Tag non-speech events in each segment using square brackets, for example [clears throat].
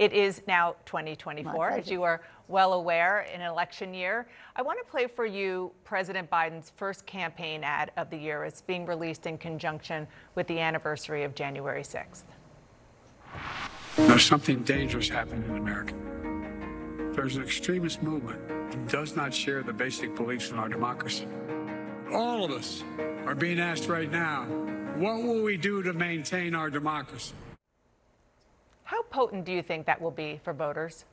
It is now 2024, as you are well aware, in an election year. I want to play for you President Biden's first campaign ad of the year. It's being released in conjunction with the anniversary of January 6th. There's something dangerous happening in America. There's an extremist movement that does not share the basic beliefs in our democracy. All of us are being asked right now, what will we do to maintain our democracy? How potent do you think that will be for voters?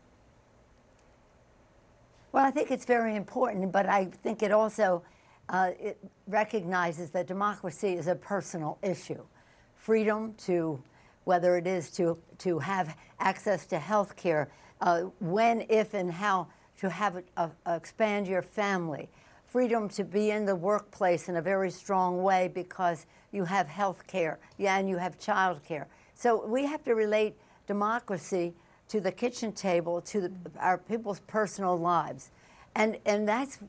Well, I think it's very important, but I think it also uh, it recognizes that democracy is a personal issue. Freedom to, whether it is to, to have access to health care, uh, when, if, and how to have a, expand your family, freedom to be in the workplace in a very strong way because you have health care yeah, and you have child care. So we have to relate democracy to the kitchen table, to the, our people's personal lives. And, and that's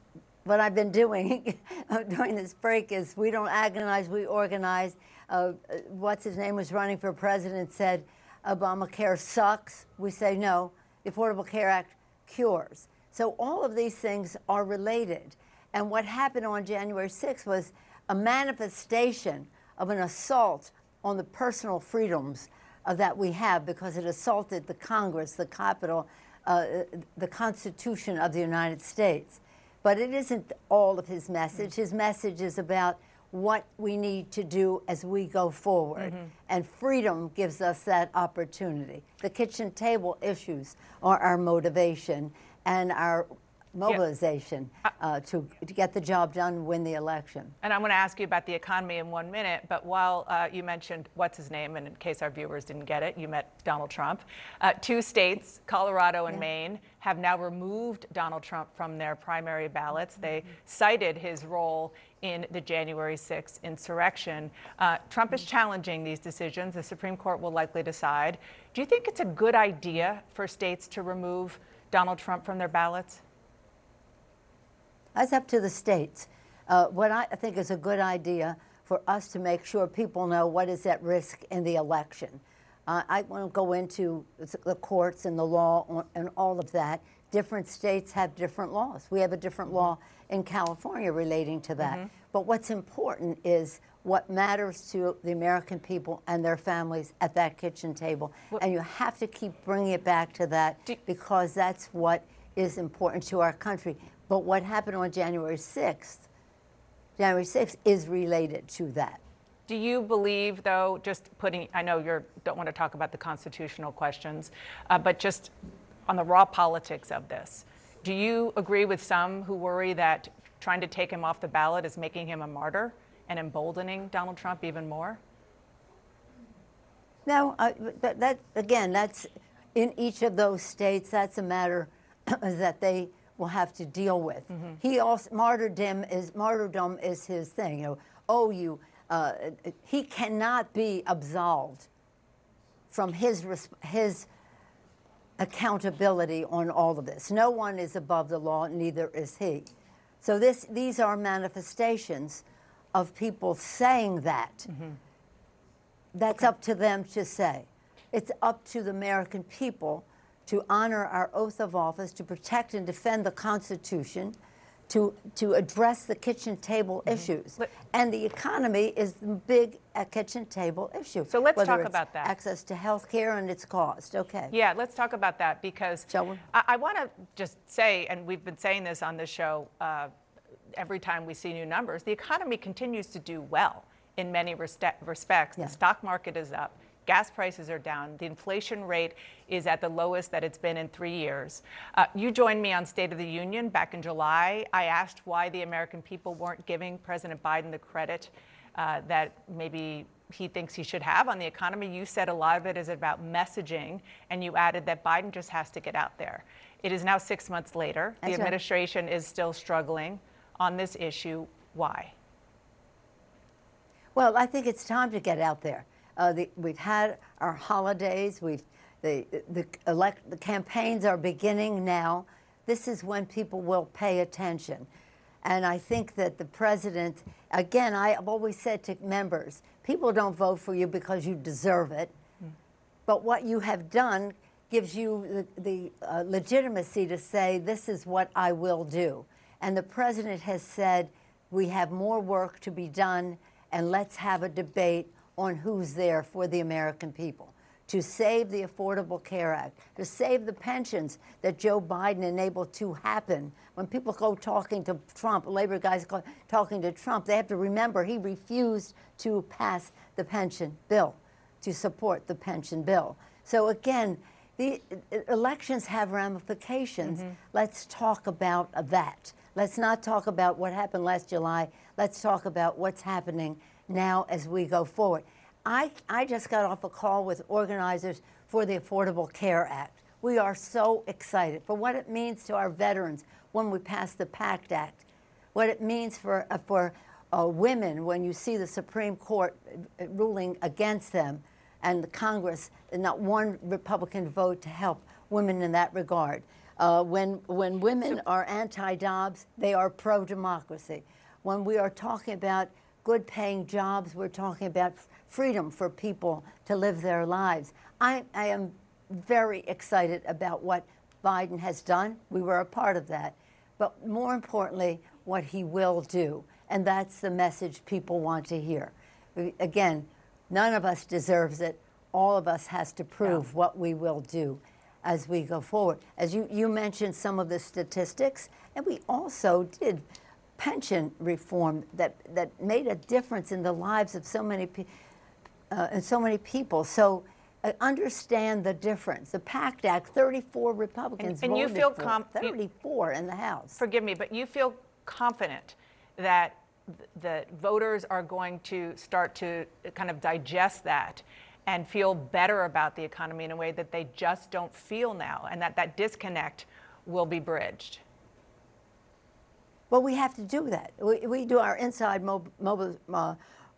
what I've been doing [laughs] during this break is we don't agonize, we organize. Uh, what's his name was running for president said Obamacare sucks. We say no, the Affordable Care Act cures. So all of these things are related. And what happened on January 6th was a manifestation of an assault on the personal freedoms uh, that we have because it assaulted the Congress, the Capitol, uh, the Constitution of the United States. But it isn't all of his message. His message is about what we need to do as we go forward. Mm -hmm. And freedom gives us that opportunity. The kitchen table issues are our motivation and our mobilization yeah. uh, to, to get the job done, win the election. And I'm going to ask you about the economy in one minute, but while uh, you mentioned what's his name, and in case our viewers didn't get it, you met Donald Trump. Uh, two states, Colorado and yeah. Maine, have now removed Donald Trump from their primary ballots. They cited his role in the January 6th insurrection. Uh, Trump is challenging these decisions. The Supreme Court will likely decide. Do you think it's a good idea for states to remove Donald Trump from their ballots? That's up to the states. Uh, what I think is a good idea for us to make sure people know what is at risk in the election. Uh, I won't go into the courts and the law and all of that. Different states have different laws. We have a different law in California relating to that. Mm -hmm. But what's important is what matters to the American people and their families at that kitchen table. Well, and you have to keep bringing it back to that because that's what is important to our country. But what happened on January 6th, January 6th is related to that. Do you believe, though, just putting, I know you don't want to talk about the constitutional questions, uh, but just on the raw politics of this, do you agree with some who worry that trying to take him off the ballot is making him a martyr and emboldening Donald Trump even more? No, uh, that, that, again, that's in each of those states, that's a matter [clears throat] that they will have to deal with. Mm -hmm. He also martyrdom is martyrdom is his thing. You know, oh, you uh, he cannot be absolved from his his accountability on all of this. No one is above the law, neither is he. So this these are manifestations of people saying that. Mm -hmm. That's okay. up to them to say. It's up to the American people to honor our oath of office, to protect and defend the Constitution, to, to address the kitchen table mm -hmm. issues. and the economy is the big uh, kitchen table issue. So let's talk about that. Access to health care and its cost. Okay. Yeah, let's talk about that because I, I want to just say, and we've been saying this on this show uh, every time we see new numbers, the economy continues to do well in many respects. Yeah. The stock market is up. Gas prices are down. The inflation rate is at the lowest that it's been in three years. Uh, you joined me on State of the Union back in July. I asked why the American people weren't giving President Biden the credit uh, that maybe he thinks he should have on the economy. You said a lot of it is about messaging, and you added that Biden just has to get out there. It is now six months later. That's the administration right. is still struggling on this issue. Why? Well, I think it's time to get out there. Uh, the, we've had our holidays. We've the the elect the campaigns are beginning now. This is when people will pay attention, and I think that the president. Again, I've always said to members, people don't vote for you because you deserve it, mm. but what you have done gives you the, the uh, legitimacy to say, this is what I will do. And the president has said, we have more work to be done, and let's have a debate on who's there for the American people to save the Affordable Care Act, to save the pensions that Joe Biden enabled to happen. When people go talking to Trump, labor guys go talking to Trump, they have to remember he refused to pass the pension bill, to support the pension bill. So again, the elections have ramifications. Mm-hmm. Let's talk about that. Let's not talk about what happened last July. Let's talk about what's happening now as we go forward. I, I just got off a call with organizers for the Affordable Care Act. We are so excited for what it means to our veterans when we pass the PACT Act, what it means for, uh, for uh, women when you see the Supreme Court uh, ruling against them and the Congress, not one Republican vote to help women in that regard. Uh, when, when women are anti Dobbs, they are pro democracy. When we are talking about good paying jobs, we're talking about freedom for people to live their lives. I, I am very excited about what Biden has done. We were a part of that. But more importantly, what he will do. And that's the message people want to hear. Again, None of us deserves it. All of us has to prove yeah. what we will do as we go forward. As you, you mentioned some of the statistics, and we also did pension reform that, that made a difference in the lives of so many, uh, and so many people. So uh, understand the difference. The PACT Act, 34 Republicans and, and you feel for, 34 in the House. Forgive me, but you feel confident that that voters are going to start to kind of digest that and feel better about the economy in a way that they just don't feel now, and that that disconnect will be bridged? Well, we have to do that. We, we do our inside mob, mob, uh,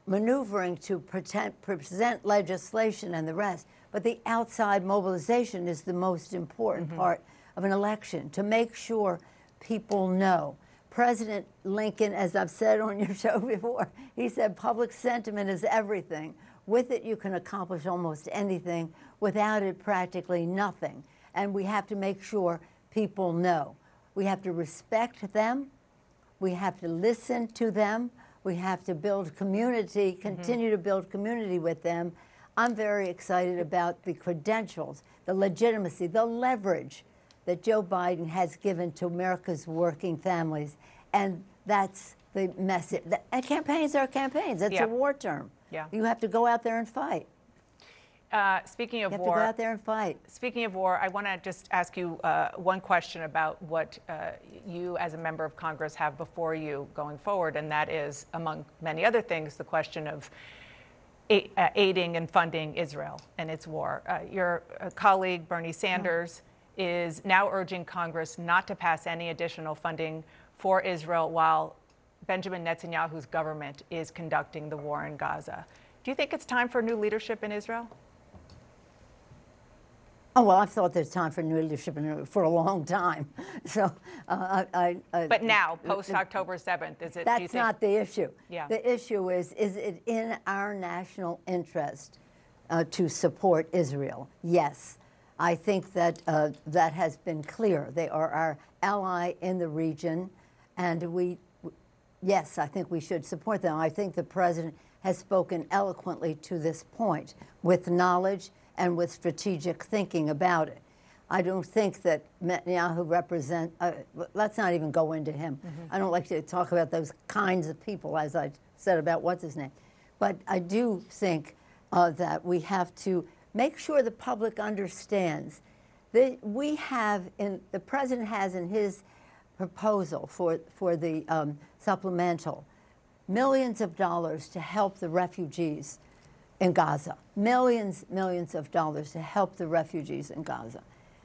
maneuvering to pretend, present legislation and the rest, but the outside mobilization is the most important mm-hmm. part of an election to make sure people know. President Lincoln, as I've said on your [laughs] show before, he said public sentiment is everything. With it, you can accomplish almost anything. Without it, practically nothing. And we have to make sure people know. We have to respect them. We have to listen to them. We have to build community, mm-hmm. continue mm-hmm. to build community with them. I'm very excited about the credentials, the legitimacy, the leverage that Joe Biden has given to America's working families. And that's the message. And campaigns are campaigns. It's yeah. a war term. Yeah. You have to go out there and fight. Uh, speaking of you have war, to go out there and fight. Speaking of war, I want to just ask you uh, one question about what uh, you, as a member of Congress, have before you going forward, and that is, among many other things, the question of uh, aiding and funding Israel and its war. Uh, your uh, colleague Bernie Sanders is now urging Congress not to pass any additional funding for Israel while Benjamin Netanyahu's government is conducting the war in Gaza. Do you think it's time for new leadership in Israel? Oh well, I've thought there's time for new leadership for a long time. [laughs] So, uh, I, I, but now, post October 7th, is it? That's not the issue. Yeah. The issue is: is it in our national interest uh, to support Israel? Yes. I think that uh, that has been clear. They are our ally in the region, and we, yes, I think we should support them. I think the president has spoken eloquently to this point with knowledge and with strategic thinking about it. I don't think that Netanyahu represents, uh, let's not even go into him. Mm-hmm. I don't like to talk about those kinds of people, as I said about what's his name. But I do think uh, that we have to make sure the public understands that we have in the president has in his proposal for for the um, supplemental millions of dollars to help the refugees in Gaza. Millions, millions of dollars to help the refugees in Gaza.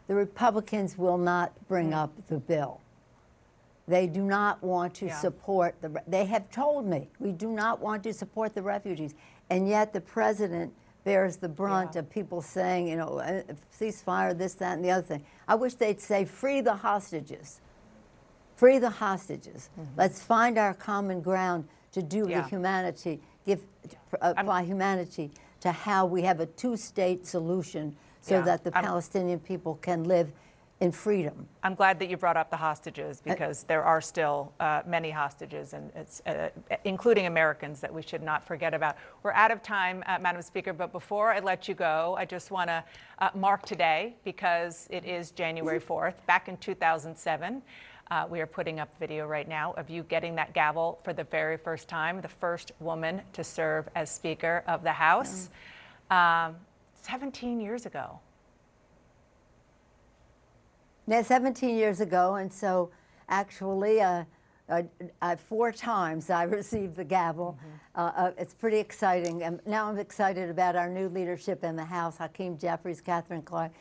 The Republicans will not bring mm. up the bill. They do not want to yeah. support the. They have told me we do not want to support the refugees, and yet the president bears the brunt yeah. of people saying, you know, uh, ceasefire, this, that, and the other thing. I wish they'd say, free the hostages. Free the hostages. Mm-hmm. Let's find our common ground to do yeah. the humanity, give, uh, apply humanity to how we have a two state solution so Yeah. that the I'm- Palestinian people can live in freedom. I'm glad that you brought up the hostages because there are still uh, many hostages, and it's, uh, including Americans, that we should not forget about. We're out of time, uh, Madam Speaker, but before I let you go, I just want to uh, mark today because it is January 4th. Back in 2007, uh, we are putting up video right now of you getting that gavel for the very first time, the first woman to serve as Speaker of the House. Um, 17 years ago. Now, 17 years ago, and so actually, uh, uh, uh, four times I [laughs] received the gavel. Uh, uh, it's pretty exciting. And now I'm excited about our new leadership in the House Hakeem Jeffries, Katherine Clark,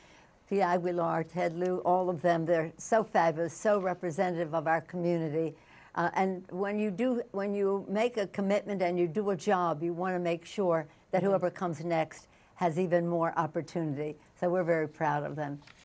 Pete Aguilar, Ted Lieu, all of them. They're so fabulous, so representative of our community. Uh, and when you do, when you make a commitment and you do a job, you want to make sure that whoever comes next has even more opportunity. So we're very proud of them.